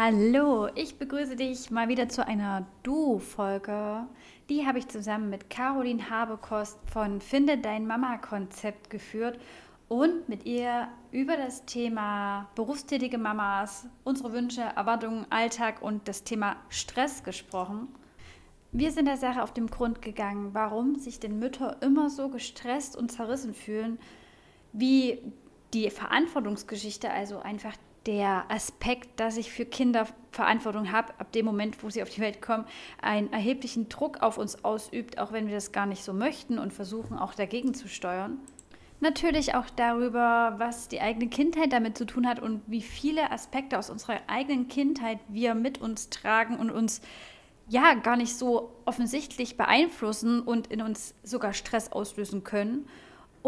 Hallo, ich begrüße dich mal wieder zu einer Du-Folge. Die habe ich zusammen mit Caroline Habekost von Finde dein Mama-Konzept geführt und mit ihr über das Thema berufstätige Mamas, unsere Wünsche, Erwartungen, Alltag und das Thema Stress gesprochen. Wir sind der Sache auf den Grund gegangen, warum sich denn Mütter immer so gestresst und zerrissen fühlen, wie die Verantwortungsgeschichte, also einfach der Aspekt, dass ich für Kinder Verantwortung habe, ab dem Moment, wo sie auf die Welt kommen, einen erheblichen Druck auf uns ausübt, auch wenn wir das gar nicht so möchten und versuchen auch dagegen zu steuern. Natürlich auch darüber, was die eigene Kindheit damit zu tun hat und wie viele Aspekte aus unserer eigenen Kindheit wir mit uns tragen und uns ja gar nicht so offensichtlich beeinflussen und in uns sogar Stress auslösen können.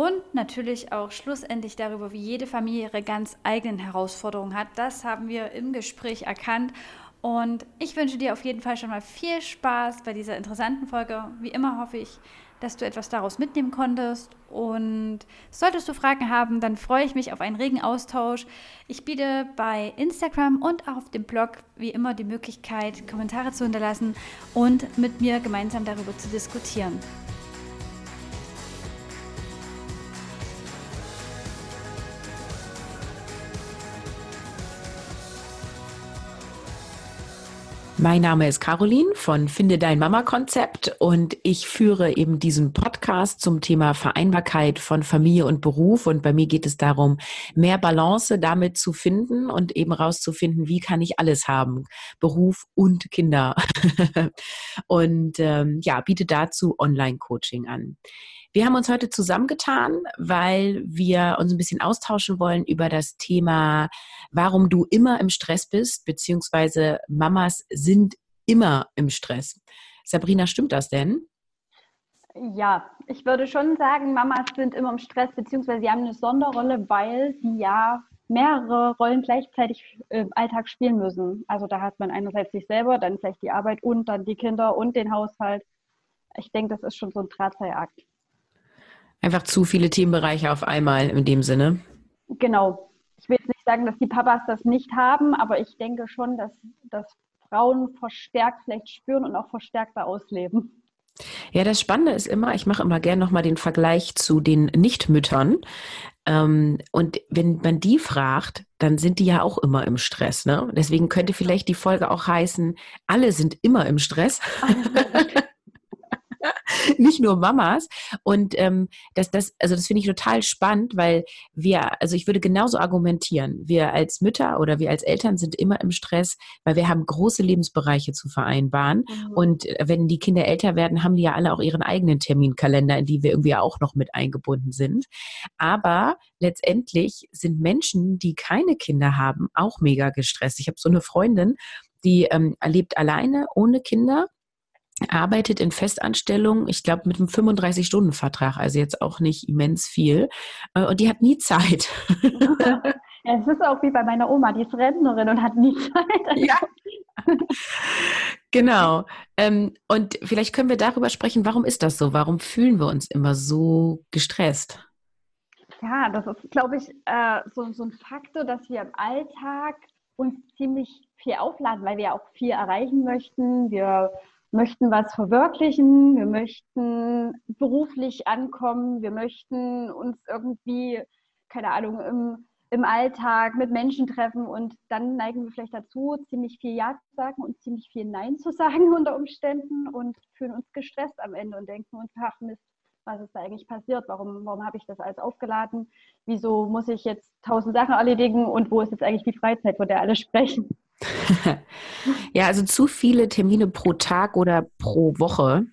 Und natürlich auch schlussendlich darüber, wie jede Familie ihre ganz eigenen Herausforderungen hat. Das haben wir im Gespräch erkannt. Und ich wünsche dir auf jeden Fall schon mal viel Spaß bei dieser interessanten Folge. Wie immer hoffe ich, dass du etwas daraus mitnehmen konntest. Und solltest du Fragen haben, dann freue ich mich auf einen regen Austausch. Ich biete bei Instagram und auch auf dem Blog wie immer die Möglichkeit, Kommentare zu hinterlassen und mit mir gemeinsam darüber zu diskutieren. Mein Name ist Caroline von Finde dein Mama Konzept und ich führe eben diesen Podcast zum Thema Vereinbarkeit von Familie und Beruf und bei mir geht es darum, mehr Balance damit zu finden und eben rauszufinden, wie kann ich alles haben, Beruf und Kinder und ähm, ja, biete dazu Online-Coaching an. Wir haben uns heute zusammengetan, weil wir uns ein bisschen austauschen wollen über das Thema, warum du immer im Stress bist, beziehungsweise Mamas sind immer im Stress. Sabrina, stimmt das denn? Ja, ich würde schon sagen, Mamas sind immer im Stress, beziehungsweise sie haben eine Sonderrolle, weil sie ja mehrere Rollen gleichzeitig im Alltag spielen müssen. Also da hat man einerseits sich selber, dann vielleicht die Arbeit und dann die Kinder und den Haushalt. Ich denke, das ist schon so ein Drahtseilakt. Einfach zu viele Themenbereiche auf einmal in dem Sinne. Genau. Ich will jetzt nicht sagen, dass die Papas das nicht haben, aber ich denke schon, dass, dass Frauen verstärkt vielleicht spüren und auch verstärkter ausleben. Ja, das Spannende ist immer, ich mache immer gerne nochmal den Vergleich zu den Nichtmüttern. Ähm, und wenn man die fragt, dann sind die ja auch immer im Stress. Ne? Deswegen könnte vielleicht die Folge auch heißen, alle sind immer im Stress. nicht nur Mamas. Und ähm, das, das, also das finde ich total spannend, weil wir, also ich würde genauso argumentieren. Wir als Mütter oder wir als Eltern sind immer im Stress, weil wir haben große Lebensbereiche zu vereinbaren. Mhm. Und äh, wenn die Kinder älter werden, haben die ja alle auch ihren eigenen Terminkalender, in die wir irgendwie auch noch mit eingebunden sind. Aber letztendlich sind Menschen, die keine Kinder haben, auch mega gestresst. Ich habe so eine Freundin, die ähm, lebt alleine, ohne Kinder arbeitet in Festanstellung, ich glaube mit einem 35-Stunden-Vertrag, also jetzt auch nicht immens viel. Äh, und die hat nie Zeit. Ja, es ist auch wie bei meiner Oma, die ist Rentnerin und hat nie Zeit. Ja. genau. Ähm, und vielleicht können wir darüber sprechen, warum ist das so? Warum fühlen wir uns immer so gestresst? Ja, das ist, glaube ich, äh, so, so ein Faktor, dass wir im Alltag uns ziemlich viel aufladen, weil wir ja auch viel erreichen möchten. Wir möchten was verwirklichen, wir möchten beruflich ankommen, wir möchten uns irgendwie, keine Ahnung, im, im Alltag mit Menschen treffen und dann neigen wir vielleicht dazu, ziemlich viel Ja zu sagen und ziemlich viel Nein zu sagen unter Umständen und fühlen uns gestresst am Ende und denken uns, ach Mist, was ist da eigentlich passiert? Warum, warum habe ich das alles aufgeladen? Wieso muss ich jetzt tausend Sachen erledigen und wo ist jetzt eigentlich die Freizeit, von der alle sprechen? ja, also zu viele Termine pro Tag oder pro Woche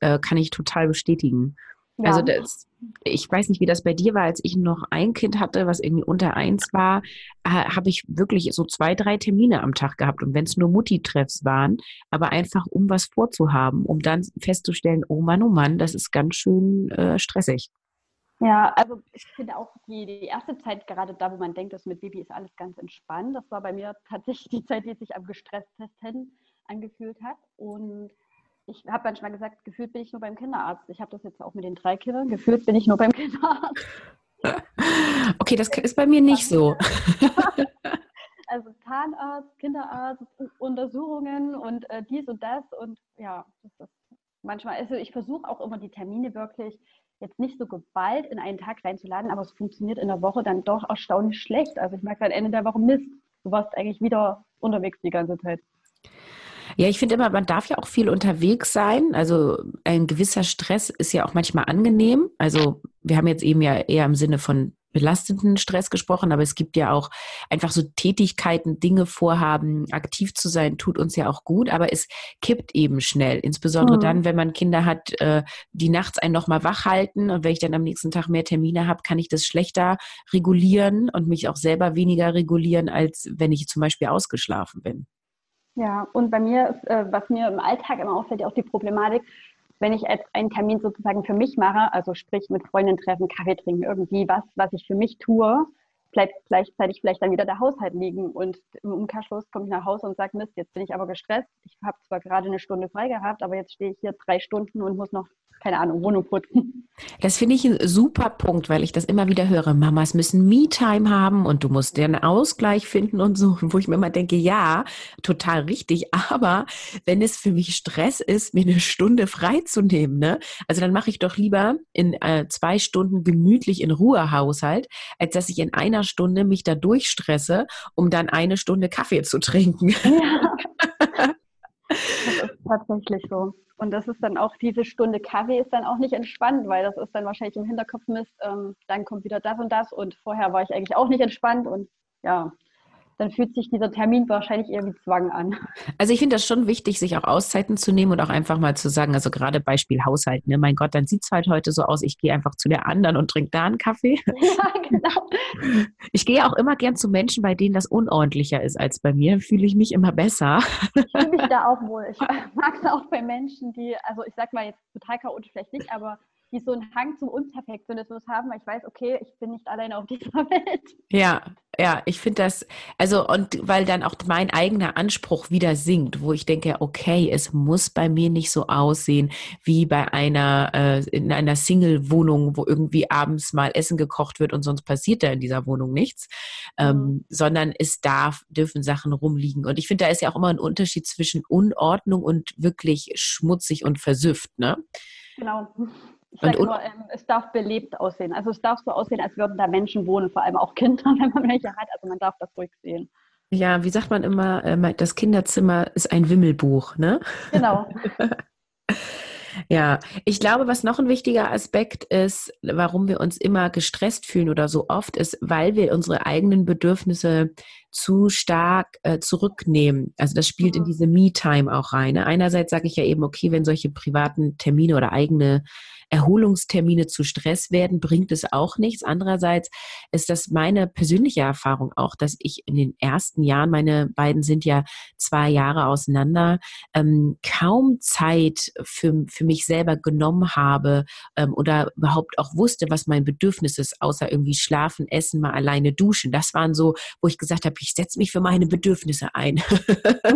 äh, kann ich total bestätigen. Ja. Also das, ich weiß nicht, wie das bei dir war, als ich noch ein Kind hatte, was irgendwie unter eins war, äh, habe ich wirklich so zwei, drei Termine am Tag gehabt. Und wenn es nur Mutti-Treffs waren, aber einfach um was vorzuhaben, um dann festzustellen, oh Mann, oh Mann, das ist ganz schön äh, stressig. Ja, also ich finde auch die, die erste Zeit, gerade da, wo man denkt, das mit Baby ist alles ganz entspannt, das war bei mir tatsächlich die Zeit, die sich am gestresstesten angefühlt hat. Und ich habe manchmal gesagt, gefühlt bin ich nur beim Kinderarzt. Ich habe das jetzt auch mit den drei Kindern, gefühlt bin ich nur beim Kinderarzt. Okay, das ist bei mir nicht so. Also Zahnarzt, Kinderarzt, Untersuchungen und äh, dies und das. Und ja, das ist manchmal, also ich versuche auch immer die Termine wirklich jetzt nicht so geballt in einen Tag reinzuladen, aber es funktioniert in der Woche dann doch erstaunlich schlecht. Also ich merke am Ende der Woche, Mist, du warst eigentlich wieder unterwegs die ganze Zeit. Ja, ich finde immer, man darf ja auch viel unterwegs sein. Also ein gewisser Stress ist ja auch manchmal angenehm. Also wir haben jetzt eben ja eher im Sinne von belastenden Stress gesprochen, aber es gibt ja auch einfach so Tätigkeiten, Dinge vorhaben, aktiv zu sein, tut uns ja auch gut, aber es kippt eben schnell, insbesondere mhm. dann, wenn man Kinder hat, äh, die nachts einen nochmal wach halten und wenn ich dann am nächsten Tag mehr Termine habe, kann ich das schlechter regulieren und mich auch selber weniger regulieren, als wenn ich zum Beispiel ausgeschlafen bin. Ja, und bei mir ist, äh, was mir im Alltag immer auffällt, auch die Problematik, wenn ich jetzt einen Termin sozusagen für mich mache, also sprich mit Freundinnen treffen, Kaffee trinken, irgendwie was, was ich für mich tue, bleibt gleichzeitig vielleicht dann wieder der Haushalt liegen und im Umkehrschluss komme ich nach Hause und sage, Mist, jetzt bin ich aber gestresst. Ich habe zwar gerade eine Stunde frei gehabt, aber jetzt stehe ich hier drei Stunden und muss noch keine Ahnung, Wohnung putzen. Das finde ich ein super Punkt, weil ich das immer wieder höre. Mamas müssen Me-Time haben und du musst einen Ausgleich finden und so, wo ich mir immer denke, ja, total richtig. Aber wenn es für mich Stress ist, mir eine Stunde freizunehmen, ne? Also dann mache ich doch lieber in äh, zwei Stunden gemütlich in Ruhe Haushalt, als dass ich in einer Stunde mich da durchstresse, um dann eine Stunde Kaffee zu trinken. Ja. Das ist tatsächlich so. Und das ist dann auch, diese Stunde Kaffee ist dann auch nicht entspannt, weil das ist dann wahrscheinlich im Hinterkopf Mist, ähm, dann kommt wieder das und das und vorher war ich eigentlich auch nicht entspannt und ja, dann fühlt sich dieser Termin wahrscheinlich eher wie Zwang an. Also ich finde das schon wichtig, sich auch Auszeiten zu nehmen und auch einfach mal zu sagen, also gerade Beispiel Haushalt, ne? mein Gott, dann sieht es halt heute so aus, ich gehe einfach zu der anderen und trinke da einen Kaffee. Ja, genau. Ich gehe auch immer gern zu Menschen, bei denen das unordentlicher ist als bei mir, fühle ich mich immer besser. Ich fühle mich da auch wohl. Ich mag es auch bei Menschen, die, also ich sag mal jetzt total chaotisch vielleicht nicht, aber die so einen Hang zum Unperfektionismus haben, weil ich weiß, okay, ich bin nicht alleine auf dieser Welt. Ja, ja, ich finde das, also und weil dann auch mein eigener Anspruch wieder sinkt, wo ich denke, okay, es muss bei mir nicht so aussehen wie bei einer, äh, in einer Single-Wohnung, wo irgendwie abends mal Essen gekocht wird und sonst passiert da in dieser Wohnung nichts, ähm, mhm. sondern es darf, dürfen Sachen rumliegen. Und ich finde, da ist ja auch immer ein Unterschied zwischen Unordnung und wirklich schmutzig und versüfft, ne? Genau. Ich sage immer, ähm, es darf belebt aussehen. Also es darf so aussehen, als würden da Menschen wohnen, vor allem auch Kinder, wenn man welche hat. Also man darf das ruhig sehen. Ja, wie sagt man immer, äh, das Kinderzimmer ist ein Wimmelbuch, ne? Genau. Ja, ich glaube, was noch ein wichtiger Aspekt ist, warum wir uns immer gestresst fühlen oder so oft, ist, weil wir unsere eigenen Bedürfnisse zu stark äh, zurücknehmen. Also das spielt in mhm. diese Me-Time auch rein. Ne? Einerseits sage ich ja eben, okay, wenn solche privaten Termine oder eigene Erholungstermine zu Stress werden, bringt es auch nichts. Andererseits ist das meine persönliche Erfahrung auch, dass ich in den ersten Jahren, meine beiden sind ja zwei Jahre auseinander, ähm, kaum Zeit für, für mich selber genommen habe ähm, oder überhaupt auch wusste, was mein Bedürfnis ist, außer irgendwie schlafen, essen, mal alleine duschen. Das waren so, wo ich gesagt habe, ich setze mich für meine Bedürfnisse ein.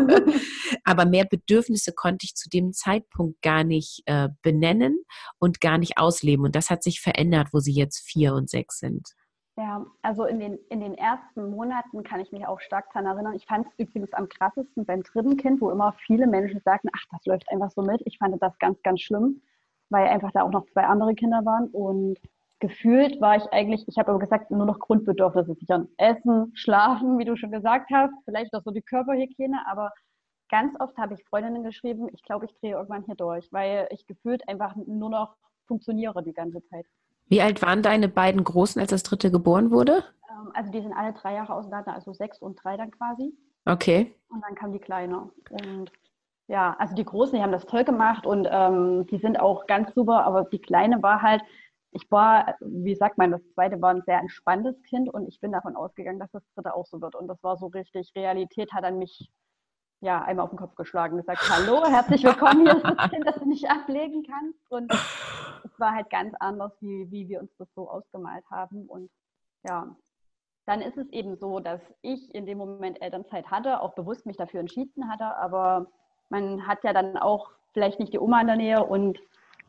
Aber mehr Bedürfnisse konnte ich zu dem Zeitpunkt gar nicht äh, benennen und gar nicht ausleben. Und das hat sich verändert, wo sie jetzt vier und sechs sind. Ja, also in den, in den ersten Monaten kann ich mich auch stark daran erinnern. Ich fand es übrigens am krassesten beim dritten Kind, wo immer viele Menschen sagten, ach, das läuft einfach so mit. Ich fand das ganz, ganz schlimm, weil einfach da auch noch zwei andere Kinder waren. Und gefühlt war ich eigentlich, ich habe aber gesagt, nur noch Grundbedürfnisse sichern. Essen, schlafen, wie du schon gesagt hast, vielleicht auch so die Körperhygiene, aber ganz oft habe ich Freundinnen geschrieben, ich glaube, ich drehe irgendwann hier durch, weil ich gefühlt einfach nur noch funktioniere die ganze Zeit. Wie alt waren deine beiden Großen, als das dritte geboren wurde? Ähm, also die sind alle drei Jahre auseinander, also sechs und drei dann quasi. Okay. Und dann kam die Kleine. Und ja, also die Großen, die haben das toll gemacht und ähm, die sind auch ganz super, aber die Kleine war halt, ich war, wie sagt man, das zweite war ein sehr entspanntes Kind und ich bin davon ausgegangen, dass das dritte auch so wird. Und das war so richtig, Realität hat an mich ja, einmal auf den Kopf geschlagen, gesagt, hallo, herzlich willkommen, hier ist das Kind, das du nicht ablegen kannst. Und es war halt ganz anders, wie, wie wir uns das so ausgemalt haben. Und ja, dann ist es eben so, dass ich in dem Moment Elternzeit hatte, auch bewusst mich dafür entschieden hatte, aber man hat ja dann auch vielleicht nicht die Oma in der Nähe und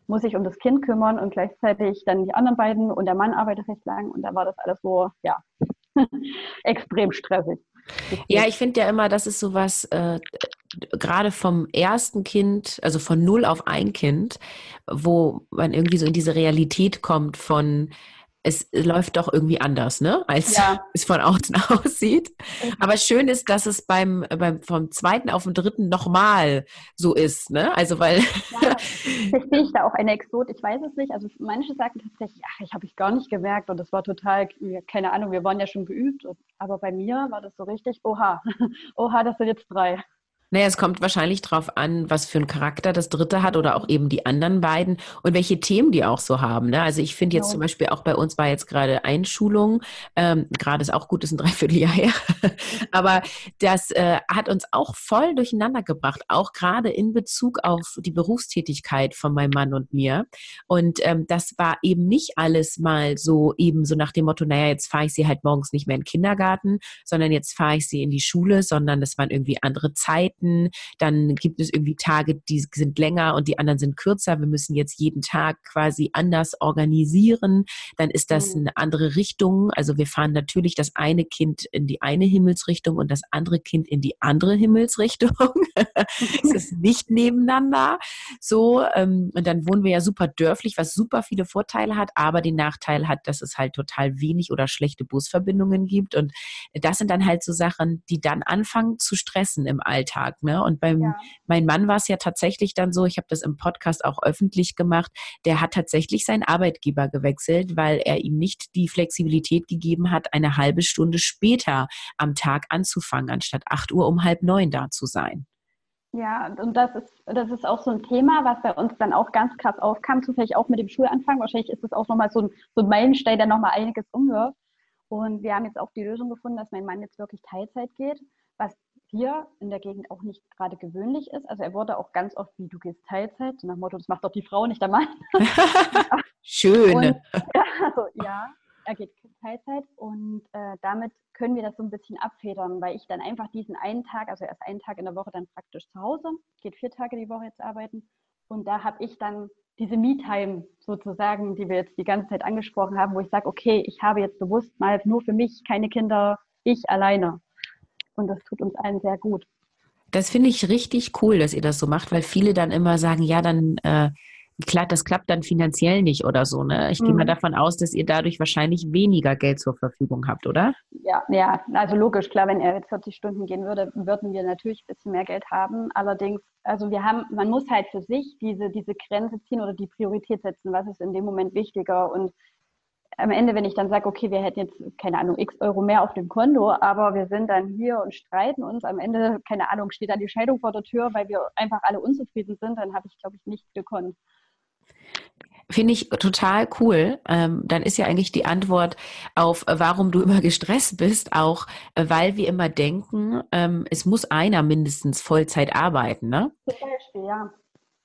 muss sich um das Kind kümmern und gleichzeitig dann die anderen beiden und der Mann arbeitet recht lang und da war das alles so, ja, extrem stressig. Ja, ich finde ja immer, das ist sowas, äh, gerade vom ersten Kind, also von null auf ein Kind, wo man irgendwie so in diese Realität kommt von, es läuft doch irgendwie anders, ne? als ja. es von außen aussieht. Aber schön ist, dass es beim, beim vom zweiten auf den dritten nochmal so ist, ne? Also weil. Ja, verstehe ich da auch eine Exot, ich weiß es nicht. Also manche sagen tatsächlich, ach, ich habe ich gar nicht gemerkt und das war total, keine Ahnung, wir waren ja schon geübt. Aber bei mir war das so richtig, oha, oha, das sind jetzt drei. Naja, es kommt wahrscheinlich darauf an, was für einen Charakter das dritte hat oder auch eben die anderen beiden und welche Themen die auch so haben. Ne? Also ich finde jetzt ja. zum Beispiel auch bei uns war jetzt gerade Einschulung, ähm, gerade ist auch gut, ist ein Dreivierteljahr her, aber das äh, hat uns auch voll durcheinander gebracht, auch gerade in Bezug auf die Berufstätigkeit von meinem Mann und mir. Und ähm, das war eben nicht alles mal so eben so nach dem Motto, naja, jetzt fahre ich sie halt morgens nicht mehr in den Kindergarten, sondern jetzt fahre ich sie in die Schule, sondern das waren irgendwie andere Zeiten Zeiten. Dann gibt es irgendwie Tage, die sind länger und die anderen sind kürzer. Wir müssen jetzt jeden Tag quasi anders organisieren. Dann ist das mhm. eine andere Richtung. Also wir fahren natürlich das eine Kind in die eine Himmelsrichtung und das andere Kind in die andere Himmelsrichtung. es ist nicht nebeneinander. So, ähm, und dann wohnen wir ja super dörflich, was super viele Vorteile hat, aber den Nachteil hat, dass es halt total wenig oder schlechte Busverbindungen gibt. Und das sind dann halt so Sachen, die dann anfangen zu stressen im Alltag. Tag. Ne? Und beim ja. mein Mann war es ja tatsächlich dann so, ich habe das im Podcast auch öffentlich gemacht, der hat tatsächlich seinen Arbeitgeber gewechselt, weil er ihm nicht die Flexibilität gegeben hat, eine halbe Stunde später am Tag anzufangen, anstatt 8 Uhr um halb neun da zu sein. Ja, und das ist, das ist auch so ein Thema, was bei uns dann auch ganz krass aufkam, zufällig auch mit dem Schulanfang. Wahrscheinlich ist es auch nochmal so ein, so ein Meilenstein, der nochmal einiges umwirft. Und wir haben jetzt auch die Lösung gefunden, dass mein Mann jetzt wirklich Teilzeit geht, was hier in der Gegend auch nicht gerade gewöhnlich ist. Also er wurde auch ganz oft, wie du gehst Teilzeit, nach dem Motto, das macht doch die Frau, nicht der Mann. Schön. Und, also ja, er geht Teilzeit und äh, damit können wir das so ein bisschen abfedern, weil ich dann einfach diesen einen Tag, also erst einen Tag in der Woche dann praktisch zu Hause, geht vier Tage die Woche jetzt arbeiten und da habe ich dann diese Me-Time sozusagen, die wir jetzt die ganze Zeit angesprochen haben, wo ich sage, okay, ich habe jetzt bewusst mal nur für mich keine Kinder, ich alleine. Und das tut uns allen sehr gut. Das finde ich richtig cool, dass ihr das so macht, weil viele dann immer sagen, ja, dann äh, klar, das klappt dann finanziell nicht oder so. Ne? Ich mhm. gehe mal davon aus, dass ihr dadurch wahrscheinlich weniger Geld zur Verfügung habt, oder? Ja, ja, also logisch, klar, wenn er jetzt 40 Stunden gehen würde, würden wir natürlich ein bisschen mehr Geld haben. Allerdings, also wir haben, man muss halt für sich diese, diese Grenze ziehen oder die Priorität setzen, was ist in dem Moment wichtiger. Und am Ende, wenn ich dann sage, okay, wir hätten jetzt, keine Ahnung, x Euro mehr auf dem Konto, aber wir sind dann hier und streiten uns, am Ende, keine Ahnung, steht dann die Scheidung vor der Tür, weil wir einfach alle unzufrieden sind, dann habe ich, glaube ich, nicht gekonnt. Finde ich total cool. Ähm, dann ist ja eigentlich die Antwort auf, äh, warum du immer gestresst bist, auch äh, weil wir immer denken, ähm, es muss einer mindestens Vollzeit arbeiten, ne? Zum Beispiel, ja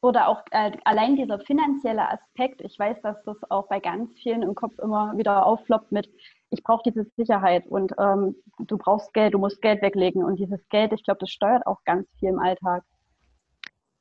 oder auch äh, allein dieser finanzielle Aspekt, ich weiß, dass das auch bei ganz vielen im Kopf immer wieder aufloppt mit, ich brauche diese Sicherheit und ähm, du brauchst Geld, du musst Geld weglegen. Und dieses Geld, ich glaube, das steuert auch ganz viel im Alltag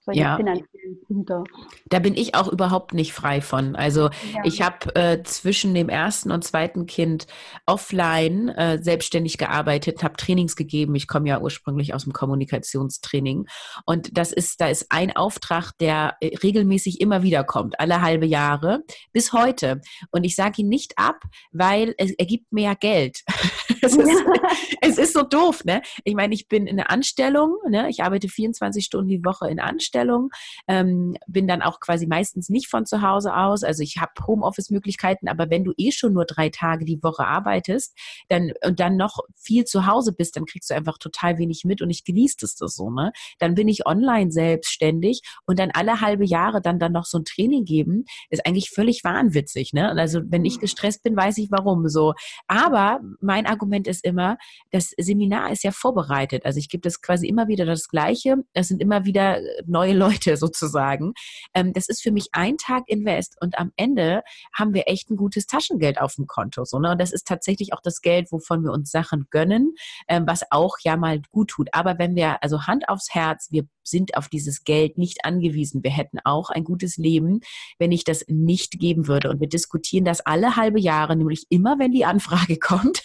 solche ja. finanziellen Punkte. Da bin ich auch überhaupt nicht frei von. Also ja. ich habe äh, zwischen dem ersten und zweiten Kind offline äh, selbstständig gearbeitet, habe Trainings gegeben. Ich komme ja ursprünglich aus dem Kommunikationstraining und das ist, da ist ein Auftrag, der äh, regelmäßig immer wieder kommt, alle halbe Jahre bis heute. Und ich sage ihn nicht ab, weil es, er gibt mehr Geld. es, ist, es ist so doof, ne? Ich meine, ich bin in der Anstellung, ne? Ich arbeite 24 Stunden die Woche in Anstellung Anstellung, ähm, bin dann auch quasi meistens nicht von zu Hause aus. Also ich habe Homeoffice-Möglichkeiten, aber wenn du eh schon nur drei Tage die Woche arbeitest dann, und dann noch viel zu Hause bist, dann kriegst du einfach total wenig mit und ich genieße das, das so. Ne? Dann bin ich online selbstständig und dann alle halbe Jahre dann, dann noch so ein Training geben, ist eigentlich völlig wahnwitzig. Ne? Also wenn ich gestresst bin, weiß ich warum so. Aber mein Argument ist immer, das Seminar ist ja vorbereitet. Also ich gebe das quasi immer wieder das Gleiche. Es sind immer wieder neue neue Leute sozusagen. Ähm, das ist für mich ein Tag Invest und am Ende haben wir echt ein gutes Taschengeld auf dem Konto. So, ne? Und das ist tatsächlich auch das Geld, wovon wir uns Sachen gönnen, ähm, was auch ja mal gut tut. Aber wenn wir, also Hand aufs Herz, wir sind auf dieses Geld nicht angewiesen. Wir hätten auch ein gutes Leben, wenn ich das nicht geben würde. Und wir diskutieren das alle halbe Jahre, nämlich immer, wenn die Anfrage kommt.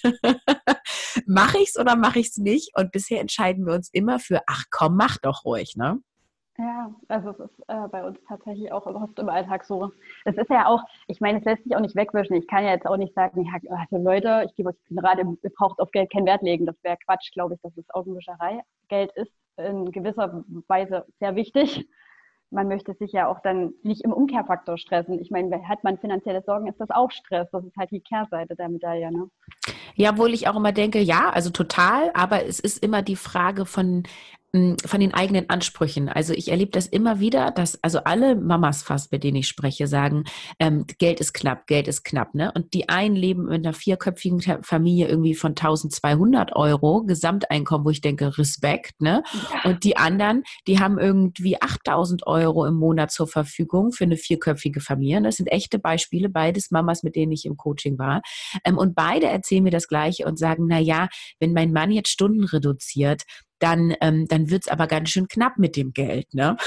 mache ich es oder mache ich es nicht? Und bisher entscheiden wir uns immer für, ach komm, mach doch ruhig, ne? Ja, also es ist äh, bei uns tatsächlich auch oft im Alltag so. Es ist ja auch, ich meine, es lässt sich auch nicht wegwischen. Ich kann ja jetzt auch nicht sagen, also Leute, ich gebe euch gerade, ihr braucht auf Geld keinen Wert legen. Das wäre Quatsch, glaube ich, dass es Augenwischerei. Geld ist in gewisser Weise sehr wichtig. Man möchte sich ja auch dann nicht im Umkehrfaktor stressen. Ich meine, hat man finanzielle Sorgen, ist das auch Stress. Das ist halt die Kehrseite der Medaille. Ne? Ja, obwohl ich auch immer denke, ja, also total, aber es ist immer die Frage von, von den eigenen Ansprüchen. Also ich erlebe das immer wieder, dass also alle Mamas fast, mit denen ich spreche, sagen, ähm, Geld ist knapp, Geld ist knapp. Ne? Und die einen leben mit einer vierköpfigen Familie irgendwie von 1200 Euro Gesamteinkommen, wo ich denke, Respekt. Ne? Ja. Und die anderen, die haben irgendwie 8000 Euro im Monat zur Verfügung für eine vierköpfige Familie. Das sind echte Beispiele, beides Mamas, mit denen ich im Coaching war. Ähm, und beide erzählen mir das Gleiche und sagen, na ja, wenn mein Mann jetzt Stunden reduziert, dann, ähm, dann wird's aber ganz schön knapp mit dem Geld. Ne?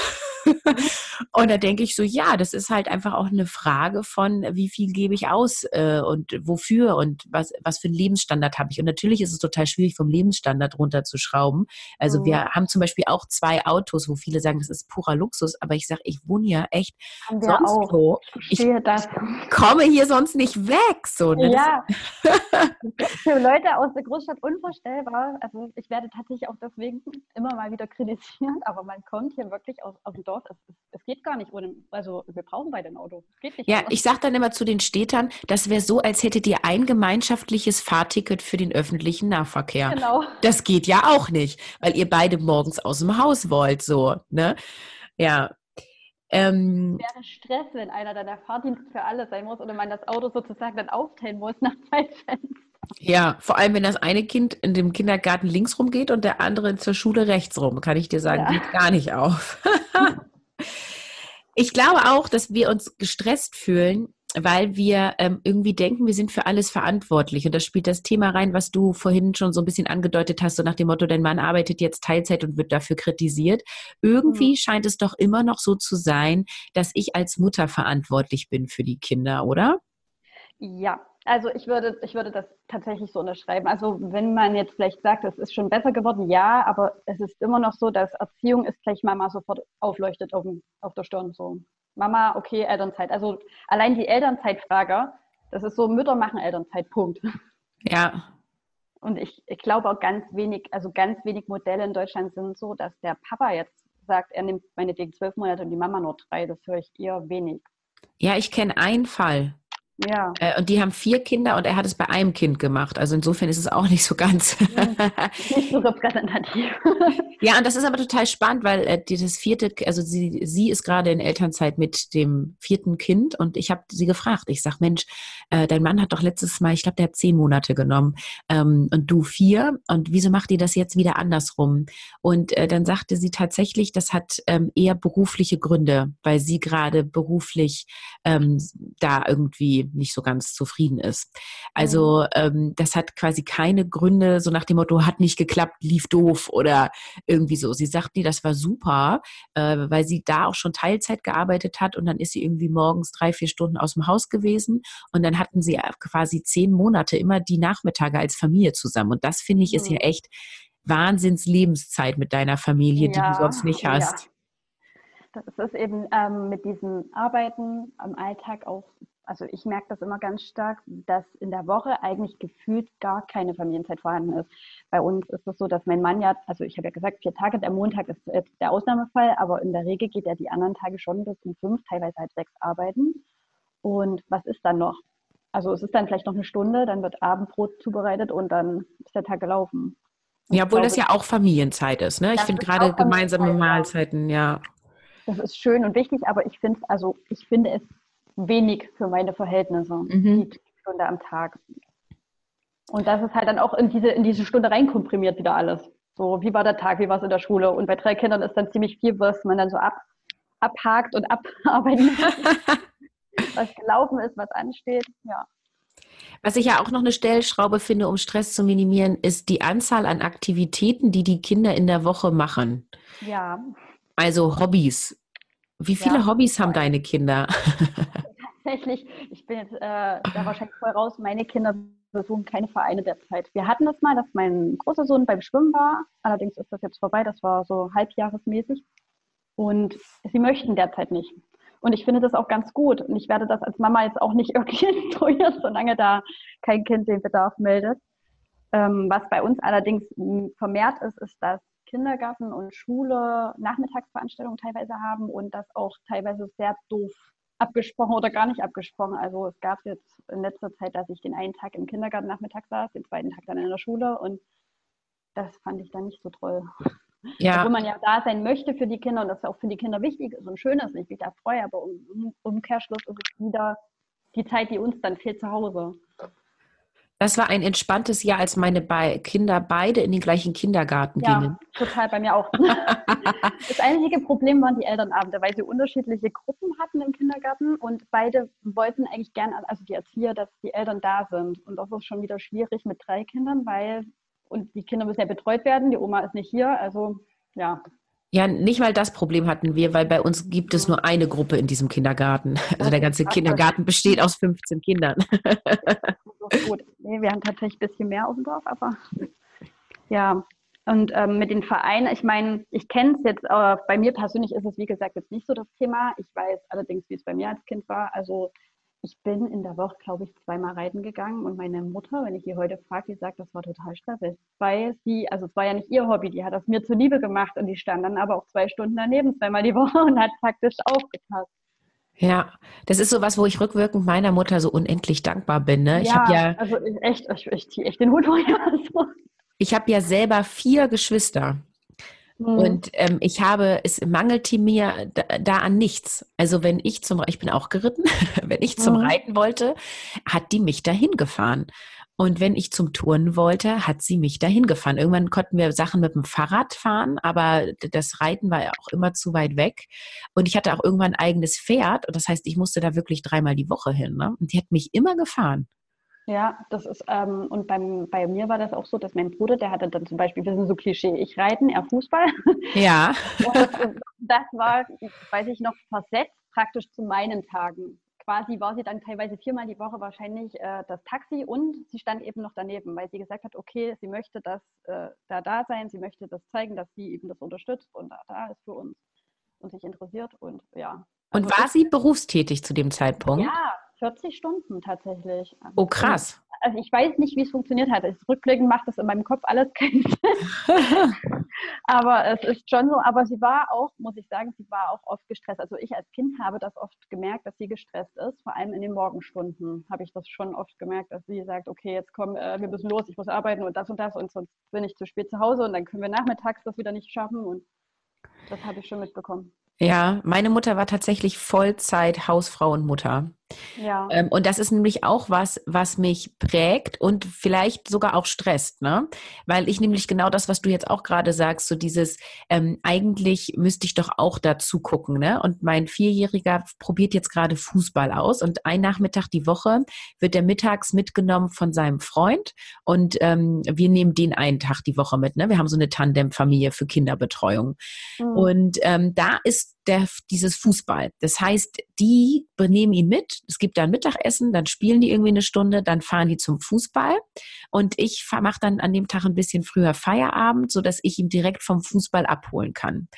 und da denke ich so, ja, das ist halt einfach auch eine Frage von, wie viel gebe ich aus äh, und wofür und was, was für einen Lebensstandard habe ich. Und natürlich ist es total schwierig, vom Lebensstandard runterzuschrauben. Also mhm. wir haben zum Beispiel auch zwei Autos, wo viele sagen, das ist purer Luxus, aber ich sage, ich wohne ja echt haben sonst auch. wo. Ich, ich komme hier sonst nicht weg. So, ne? Ja. für Leute aus der Großstadt unvorstellbar. Also ich werde tatsächlich auch deswegen immer mal wieder kritisiert, aber man kommt hier wirklich aus, aus dem Dorf, es, es, geht gar nicht ohne, also wir brauchen beide ein Auto. ja, ich sage dann immer zu den Städtern, das wäre so, als hättet ihr ein gemeinschaftliches Fahrticket für den öffentlichen Nahverkehr. Genau. Das geht ja auch nicht, weil ihr beide morgens aus dem Haus wollt, so, ne? Ja. Ähm, wäre Stress, wenn einer dann der Fahrdienst für alle sein muss oder man das Auto sozusagen dann aufteilen muss nach Zeitfenster. Ja, vor allem, wenn das eine Kind in dem Kindergarten links rum geht und der andere zur Schule rechts rum, kann ich dir sagen, ja. geht gar nicht auf. ich glaube auch, dass wir uns gestresst fühlen, weil wir ähm, irgendwie denken, wir sind für alles verantwortlich. Und da spielt das Thema rein, was du vorhin schon so ein bisschen angedeutet hast, so nach dem Motto, dein Mann arbeitet jetzt Teilzeit und wird dafür kritisiert. Irgendwie mhm. scheint es doch immer noch so zu sein, dass ich als Mutter verantwortlich bin für die Kinder, oder? Ja, also ich würde, ich würde das tatsächlich so unterschreiben. Also wenn man jetzt vielleicht sagt, es ist schon besser geworden, ja, aber es ist immer noch so, dass Erziehung ist gleich Mama sofort aufleuchtet auf, auf der Stirn. So, Mama, okay, Elternzeit. Also allein die Elternzeitfrage, das ist so, Mütter machen Elternzeit, Punkt. Ja. Und ich, ich glaube auch ganz wenig, also ganz wenig Modelle in Deutschland sind so, dass der Papa jetzt sagt, er nimmt meinetwegen zwölf Monate und die Mama nur drei. Das höre ich eher wenig. Ja, ich kenne einen Fall. Ja. Äh, und die haben vier Kinder und er hat es bei einem Kind gemacht. Also insofern ist es auch nicht so ganz. nicht so repräsentativ. ja, und das ist aber total spannend, weil äh, das vierte, also sie, sie ist gerade in Elternzeit mit dem vierten Kind und ich habe sie gefragt. Ich sage, Mensch, äh, dein Mann hat doch letztes Mal, ich glaube, der hat zehn Monate genommen ähm, und du vier. Und wieso macht ihr das jetzt wieder andersrum? Und äh, dann sagte sie tatsächlich, das hat ähm, eher berufliche Gründe, weil sie gerade beruflich ähm, da irgendwie nicht so ganz zufrieden ist. Also mhm. ähm, das hat quasi keine Gründe, so nach dem Motto, hat nicht geklappt, lief doof oder irgendwie so. Sie sagt, nee, das war super, äh, weil sie da auch schon Teilzeit gearbeitet hat und dann ist sie irgendwie morgens drei, vier Stunden aus dem Haus gewesen und dann hatten sie quasi zehn Monate immer die Nachmittage als Familie zusammen. Und das finde ich ist mhm. ja echt Wahnsinns-Lebenszeit mit deiner Familie, ja, die du sonst nicht hast. Ja. Das ist eben ähm, mit diesem Arbeiten am Alltag auch also ich merke das immer ganz stark, dass in der Woche eigentlich gefühlt gar keine Familienzeit vorhanden ist. Bei uns ist es so, dass mein Mann ja, also ich habe ja gesagt, vier Tage, der Montag ist der Ausnahmefall, aber in der Regel geht er die anderen Tage schon bis um fünf, teilweise halb sechs arbeiten. Und was ist dann noch? Also es ist dann vielleicht noch eine Stunde, dann wird Abendbrot zubereitet und dann ist der Tag gelaufen. ja, obwohl glaube, das ja auch Familienzeit ist, ne? Ich finde gerade gemeinsame Mahlzeiten, ja. Das ist schön und wichtig, aber ich finde also ich finde es wenig für meine Verhältnisse, mhm. die Stunde am Tag. Und das ist halt dann auch in diese, in diese Stunde reinkomprimiert wieder alles. So, wie war der Tag, wie war es in der Schule? Und bei drei Kindern ist dann ziemlich viel, was man dann so ab, abhakt und abarbeiten muss. was gelaufen ist, was ansteht. Ja. Was ich ja auch noch eine Stellschraube finde, um Stress zu minimieren, ist die Anzahl an Aktivitäten, die die Kinder in der Woche machen. Ja. Also Hobbys. Wie viele ja. Hobbys haben deine Kinder? Tatsächlich, ich bin jetzt äh, da wahrscheinlich voll raus. Meine Kinder besuchen keine Vereine derzeit. Wir hatten das mal, dass mein großer Sohn beim Schwimmen war. Allerdings ist das jetzt vorbei. Das war so halbjahresmäßig. Und sie möchten derzeit nicht. Und ich finde das auch ganz gut. Und ich werde das als Mama jetzt auch nicht irgendwie instruieren, solange da kein Kind den Bedarf meldet. Ähm, was bei uns allerdings vermehrt ist, ist, dass Kindergarten und Schule Nachmittagsveranstaltungen teilweise haben und das auch teilweise sehr doof abgesprochen oder gar nicht abgesprochen. Also es gab jetzt in letzter Zeit, dass ich den einen Tag im Kindergarten Nachmittag saß, den zweiten Tag dann in der Schule und das fand ich dann nicht so toll. Ja. Wo man ja da sein möchte für die Kinder und das auch für die Kinder wichtig ist und schön ist, ich mich da freue, aber im Umkehrschluss ist es wieder die Zeit, die uns dann fehlt zu Hause. Das war ein entspanntes Jahr, als meine Be Kinder beide in den gleichen Kindergarten ja, gingen. Total, bei mir auch. das einzige Problem waren die Elternabende, weil sie unterschiedliche Gruppen hatten im Kindergarten und beide wollten eigentlich gern, also die Erzieher, dass die Eltern da sind. Und das ist schon wieder schwierig mit drei Kindern, weil und die Kinder müssen ja betreut werden, die Oma ist nicht hier, also ja. Ja, nicht mal das Problem hatten wir, weil bei uns gibt es nur eine Gruppe in diesem Kindergarten. Also der ganze Kindergarten besteht aus 15 Kindern. gut. Nee, wir haben tatsächlich ein bisschen mehr auf dem Dorf, aber ja. Und ähm, mit den Vereinen, ich meine, ich kenne es jetzt, äh, bei mir persönlich ist es, wie gesagt, jetzt nicht so das Thema. Ich weiß allerdings, wie es bei mir als Kind war. Also ich bin in der Woche, glaube ich, zweimal reiten gegangen und meine Mutter, wenn ich sie heute frage, die sagt, das war total stressig, weil sie, also es war ja nicht ihr Hobby, die hat das mir zuliebe gemacht und die stand dann aber auch zwei Stunden daneben, zweimal die Woche und hat praktisch aufgepasst. Ja, das ist so was, wo ich rückwirkend meiner Mutter so unendlich dankbar bin. Ne? Ich ja, ja, also echt, ich, ich ziehe echt den Hut vor. Ich habe ja selber vier Geschwister. Mhm. Und ähm, ich habe, es mangelte mir da, da, an nichts. Also wenn ich zum, ich bin auch geritten, wenn ich zum mhm. Reiten wollte, hat die mich dahin gefahren. Und wenn ich zum Turnen wollte, hat sie mich dahin gefahren. Irgendwann konnten wir Sachen mit dem Fahrrad fahren, aber das Reiten war ja auch immer zu weit weg. Und ich hatte auch irgendwann ein eigenes Pferd. Und das heißt, ich musste da wirklich dreimal die Woche hin. Ne? Und die hat mich immer gefahren. Ja, das ist, ähm, und beim, bei mir war das auch so, dass mein Bruder, der hatte dann zum Beispiel, wir sind so Klischee, ich reiten, er Fußball. Ja. und das war, weiß ich noch, versetzt praktisch zu meinen Tagen. Quasi war sie dann teilweise viermal die Woche wahrscheinlich äh, das Taxi und sie stand eben noch daneben, weil sie gesagt hat, okay, sie möchte das äh, da da sein, sie möchte das zeigen, dass sie eben das unterstützt und da, da ist für uns und sich interessiert und ja. Und also war sie berufstätig zu dem Zeitpunkt? Ja, 40 Stunden tatsächlich. Oh, krass. Also ich weiß nicht, wie es funktioniert hat. Das Rückblicken macht das in meinem Kopf alles keinen Sinn. aber es ist schon so, aber sie war auch, muss ich sagen, sie war auch oft gestresst. Also ich als Kind habe das oft gemerkt, dass sie gestresst ist. Vor allem in den Morgenstunden habe ich das schon oft gemerkt, dass sie sagt, okay, jetzt komm, äh, wir müssen los, ich muss arbeiten und das und das und sonst bin ich zu spät zu Hause und dann können wir nachmittags das wieder nicht schaffen und das habe ich schon mitbekommen. Ja, meine Mutter war tatsächlich Vollzeit Hausfrau und Mutter. Ja. Ähm, und das ist nämlich auch was, was mich prägt und vielleicht sogar auch stresst, ne? Weil ich nämlich genau das, was du jetzt auch gerade sagst, so dieses, ähm, eigentlich müsste ich doch auch dazu gucken, ne? Und mein Vierjähriger probiert jetzt gerade Fußball aus und ein Nachmittag die Woche wird er mittags mitgenommen von seinem Freund und ähm, wir nehmen den einen Tag die Woche mit, ne? Wir haben so eine Tandemfamilie für Kinderbetreuung. Mhm. Und ähm, da ist der, dieses Fußball. Das heißt, die benehmen ihn mit. Es gibt dann Mittagessen, dann spielen die irgendwie eine Stunde, dann fahren die zum Fußball. Und ich mache dann an dem Tag ein bisschen früher Feierabend, sodass ich ihn direkt vom Fußball abholen kann.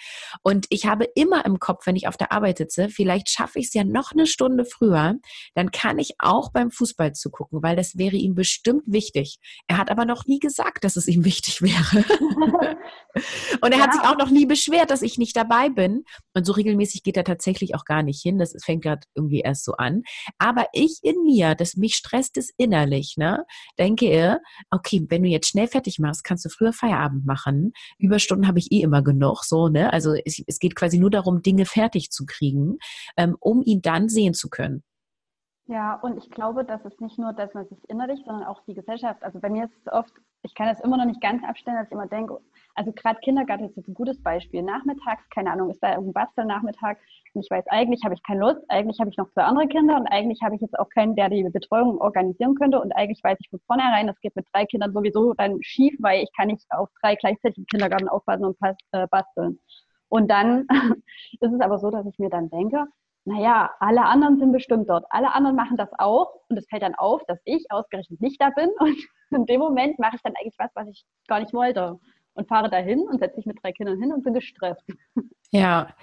Und ich habe immer im Kopf, wenn ich auf der Arbeit sitze, vielleicht schaffe ich es ja noch eine Stunde früher, dann kann ich auch beim Fußball zugucken, weil das wäre ihm bestimmt wichtig. Er hat aber noch nie gesagt, dass es ihm wichtig wäre. Und er ja. hat sich auch noch nie beschwert, dass ich nicht dabei bin. Und so regelmäßig geht er tatsächlich auch gar nicht hin. Das fängt gerade irgendwie erst so an. Aber ich in mir, das mich stresst es innerlich, ne, denke, okay, wenn du jetzt schnell fertig machst, kannst du früher Feierabend machen. Überstunden habe ich eh immer genug, so, ne? Also es, es geht quasi nur darum, Dinge fertig zu kriegen, ähm, um ihn dann sehen zu können. Ja, und ich glaube, dass es nicht nur, dass man sich innerlich, sondern auch die Gesellschaft, also bei mir ist es oft, ich kann es immer noch nicht ganz abstellen, dass ich immer denke, Also gerade Kindergarten ist jetzt ein gutes Beispiel. Nachmittags, keine Ahnung, ist da irgendein Bastelnachmittag und ich weiß, eigentlich habe ich keine Lust, eigentlich habe ich noch zwei andere Kinder und eigentlich habe ich jetzt auch keinen, der die Betreuung organisieren könnte und eigentlich weiß ich von vornherein, das geht mit drei Kindern sowieso dann schief, weil ich kann nicht auf drei gleichzeitig im Kindergarten aufpassen und äh, basteln. Und dann ist es aber so, dass ich mir dann denke, naja, alle anderen sind bestimmt dort. Alle anderen machen das auch. Und es fällt dann auf, dass ich ausgerechnet nicht da bin. Und in dem Moment mache ich dann eigentlich was, was ich gar nicht wollte. Und fahre dahin und setze mich mit drei Kindern hin und bin gestresst. Ja,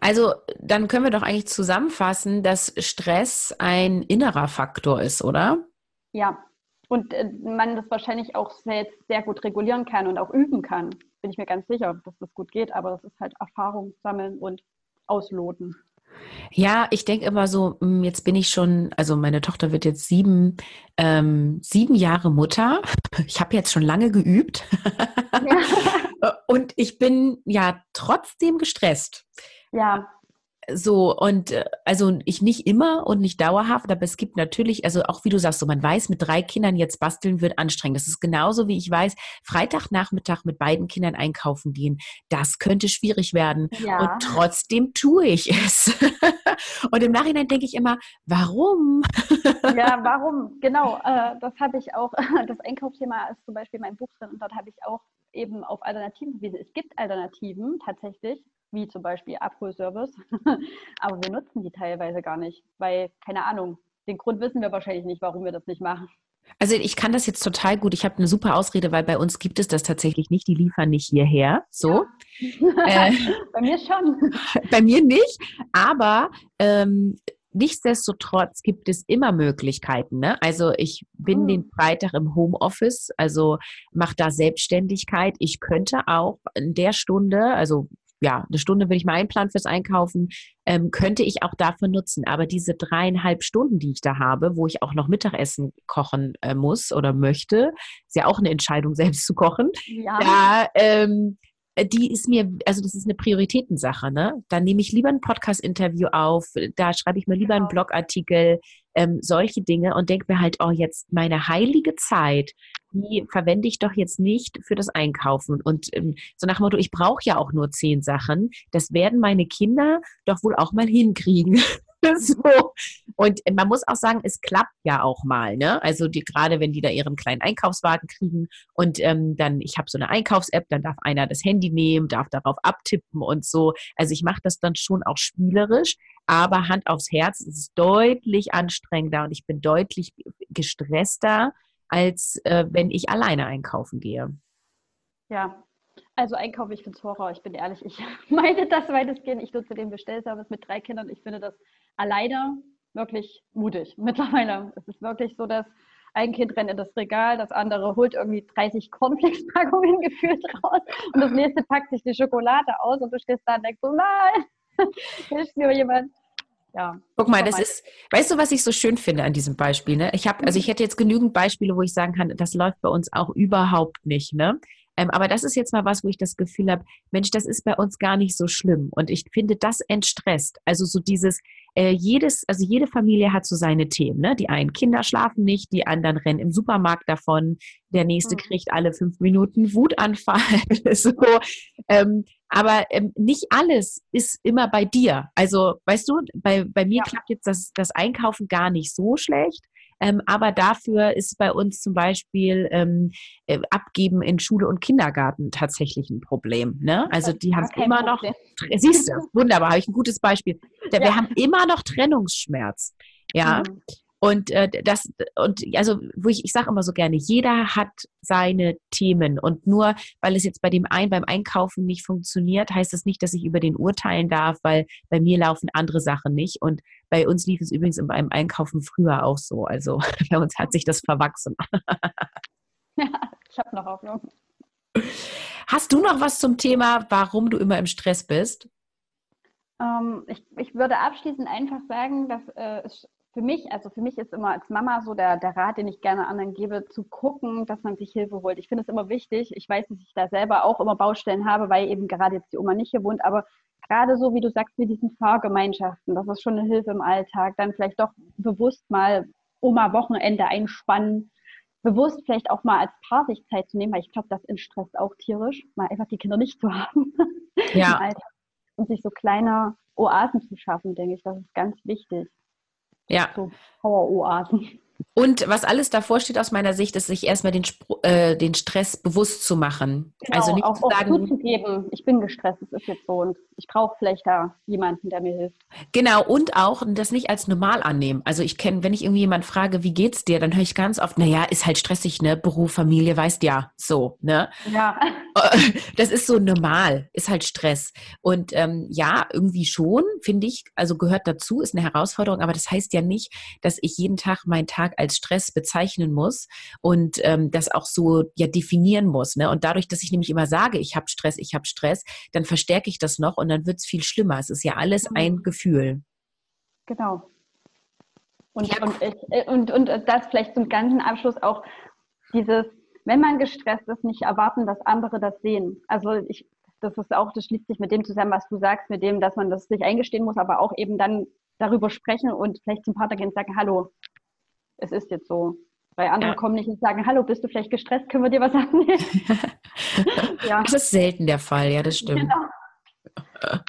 also dann können wir doch eigentlich zusammenfassen, dass Stress ein innerer Faktor ist, oder? Ja, und äh, man das wahrscheinlich auch selbst sehr gut regulieren kann und auch üben kann. Bin ich mir ganz sicher, dass das gut geht, aber das ist halt Erfahrung sammeln und ausloten. Ja, ich denke immer so, hm, jetzt bin ich schon, also meine Tochter wird jetzt sieben, ähm, sieben Jahre Mutter. Ich habe jetzt schon lange geübt. Ja. Und ich bin ja trotzdem gestresst. Ja. So, und äh, also ich nicht immer und nicht dauerhaft, aber es gibt natürlich, also auch wie du sagst, so man weiß, mit drei Kindern jetzt basteln wird anstrengend. Das ist genauso wie ich weiß, Freitagnachmittag mit beiden Kindern einkaufen gehen, das könnte schwierig werden. Ja. Und trotzdem tue ich es. und im Nachhinein denke ich immer, warum? ja, warum? Genau, äh, das habe ich auch, das Einkaufsthema ist zum Beispiel mein Buch drin und dort habe ich auch eben auf Alternativen gewiesen. Es gibt Alternativen tatsächlich wie zum Beispiel Abholservice. Aber wir nutzen die teilweise gar nicht, weil, keine Ahnung, den Grund wissen wir wahrscheinlich nicht, warum wir das nicht machen. Also ich kann das jetzt total gut. Ich habe eine super Ausrede, weil bei uns gibt es das tatsächlich nicht. Die liefern nicht hierher. So. Ja. Äh, bei mir schon. Bei mir nicht. Aber ähm, nichtsdestotrotz gibt es immer Möglichkeiten. Ne? Also ich bin mhm. den Freitag im Homeoffice, also mache da Selbstständigkeit. Ich könnte auch in der Stunde, also ja, eine Stunde würde ich mal einplanen fürs Einkaufen, ähm, könnte ich auch dafür nutzen. Aber diese dreieinhalb Stunden, die ich da habe, wo ich auch noch Mittagessen kochen äh, muss oder möchte, ist ja auch eine Entscheidung, selbst zu kochen. Ja. Da, ähm, die ist mir, also das ist eine Prioritätensache, ne? Da nehme ich lieber ein Podcast-Interview auf, da schreibe ich mir lieber einen genau. Blogartikel, ähm, solche Dinge und denke mir halt, oh, jetzt meine heilige Zeit, die verwende ich doch jetzt nicht für das Einkaufen. Und ähm, so nach dem Motto, ich brauche ja auch nur zehn Sachen, das werden meine Kinder doch wohl auch mal hinkriegen. so. Und man muss auch sagen, es klappt ja auch mal, ne? Also die, gerade wenn die da ihren kleinen Einkaufswagen kriegen und ähm, dann, ich habe so eine Einkaufs-App, dann darf einer das Handy nehmen, darf darauf abtippen und so. Also ich mache das dann schon auch spielerisch, aber Hand aufs Herz, es ist deutlich anstrengender und ich bin deutlich gestresster, als äh, wenn ich alleine einkaufen gehe. Ja, also einkaufen, ich finde es Horror, ich bin ehrlich. Ich meine das weitestgehend. Ich nutze den Bestellservice mit drei Kindern. Ich finde das alleine wirklich mutig mittlerweile. Es ist wirklich so, dass ein Kind rennt in das Regal, das andere holt irgendwie 30 Cornflakes-Packungen gefühlt raus und das nächste packt sich die Schokolade aus und du stehst da und denkst so, nein, hilft mir jemand ja. Guck mal, das ist, weißt du, was ich so schön finde an diesem Beispiel? Ne? Ich habe, also ich hätte jetzt genügend Beispiele, wo ich sagen kann, das läuft bei uns auch überhaupt nicht. Ne? Ähm, aber das ist jetzt mal was, wo ich das Gefühl habe, Mensch, das ist bei uns gar nicht so schlimm. Und ich finde, das entstresst. Also so dieses, äh, jedes, also jede Familie hat so seine Themen. Ne? Die einen Kinder schlafen nicht, die anderen rennen im Supermarkt davon, der nächste mhm. kriegt alle fünf Minuten Wutanfall. so. Ähm, aber ähm, nicht alles ist immer bei dir. Also, weißt du, bei, bei mir ja. klappt jetzt das, das Einkaufen gar nicht so schlecht. Ähm, aber dafür ist bei uns zum Beispiel ähm, äh, Abgeben in Schule und Kindergarten tatsächlich ein Problem. Ne? Also die haben immer noch, siehst du, wunderbar, habe ich ein gutes Beispiel. Wir ja. haben immer noch Trennungsschmerz. Ja. Mhm. Und äh, das, und also, wo ich, ich sage immer so gerne, jeder hat seine Themen. Und nur weil es jetzt bei dem einen beim Einkaufen nicht funktioniert, heißt das nicht, dass ich über den urteilen darf, weil bei mir laufen andere Sachen nicht. Und bei uns lief es übrigens beim Einkaufen früher auch so. Also bei uns hat sich das verwachsen. ja, ich habe noch Hoffnung. Hast du noch was zum Thema, warum du immer im Stress bist? Ähm, ich, ich, würde abschließend einfach sagen, dass äh, es für mich, also für mich ist immer als Mama so der, der Rat, den ich gerne anderen gebe, zu gucken, dass man sich Hilfe holt. Ich finde es immer wichtig. Ich weiß, dass ich da selber auch immer Baustellen habe, weil eben gerade jetzt die Oma nicht hier wohnt, aber gerade so, wie du sagst, mit diesen Fahrgemeinschaften, das ist schon eine Hilfe im Alltag. Dann vielleicht doch bewusst mal Oma-Wochenende einspannen, bewusst vielleicht auch mal als Paar sich Zeit zu nehmen, weil ich glaube, das entstresst auch tierisch, mal einfach die Kinder nicht zu haben. Ja. Und sich so kleine Oasen zu schaffen, denke ich, das ist ganz wichtig. Ja. So Power-Oasen. Und was alles davor steht aus meiner Sicht, ist sich erstmal den, äh, den Stress bewusst zu machen. Genau, also nicht auch, zu sagen, auch zuzugeben, ich bin gestresst, es ist jetzt so und ich brauche vielleicht da jemanden, der mir hilft. Genau, und auch das nicht als normal annehmen. Also ich kenne, wenn ich irgendwie jemand frage, wie geht's dir, dann höre ich ganz oft, naja, ist halt stressig, ne? Beruf, Familie, weißt ja, so, ne? Ja. Das ist so normal, ist halt Stress. Und ähm, ja, irgendwie schon, finde ich, also gehört dazu, ist eine Herausforderung, aber das heißt ja nicht, dass ich jeden Tag meinen Tag als Stress bezeichnen muss und ähm, das auch so ja definieren muss. Ne? Und dadurch, dass ich nämlich immer sage, ich habe Stress, ich habe Stress, dann verstärke ich das noch und dann wird es viel schlimmer. Es ist ja alles Mhm. ein Gefühl. Genau. Und, Ja, und, ich, äh, und, und das vielleicht zum ganzen Abschluss auch dieses, wenn man gestresst ist, nicht erwarten, dass andere das sehen. Also ich, das ist auch, das schließt sich mit dem zusammen, was du sagst, mit dem, dass man das sich eingestehen muss, aber auch eben dann darüber sprechen und vielleicht zum Partner gehen und sagen, hallo, es ist jetzt so. Weil andere Ja. kommen nicht und sagen, hallo, bist du vielleicht gestresst, können wir dir was annehmen? ja, Das ist selten der Fall, ja, das stimmt. genau.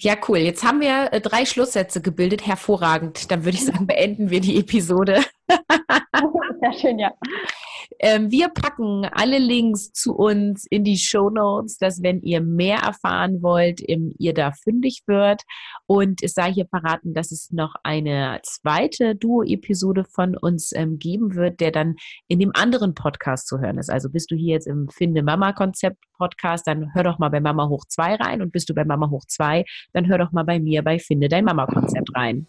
Ja, cool. Jetzt haben wir äh, drei Schlusssätze gebildet. Hervorragend. Dann würde ich sagen, beenden wir die Episode. Sehr schön, ja. Ähm, wir packen alle Links zu uns in die Show Notes, dass wenn ihr mehr erfahren wollt, ähm, ihr da fündig wird. Und es sei hier verraten, dass es noch eine zweite Duo-Episode von uns ähm, geben wird, der dann in dem anderen Podcast zu hören ist. Also bist du hier jetzt im Finde Mama Konzept Podcast, dann hör doch mal bei Mama hoch 2 rein und bist du bei Mama hoch 2, dann hör doch mal bei mir bei Finde dein Mama Konzept rein.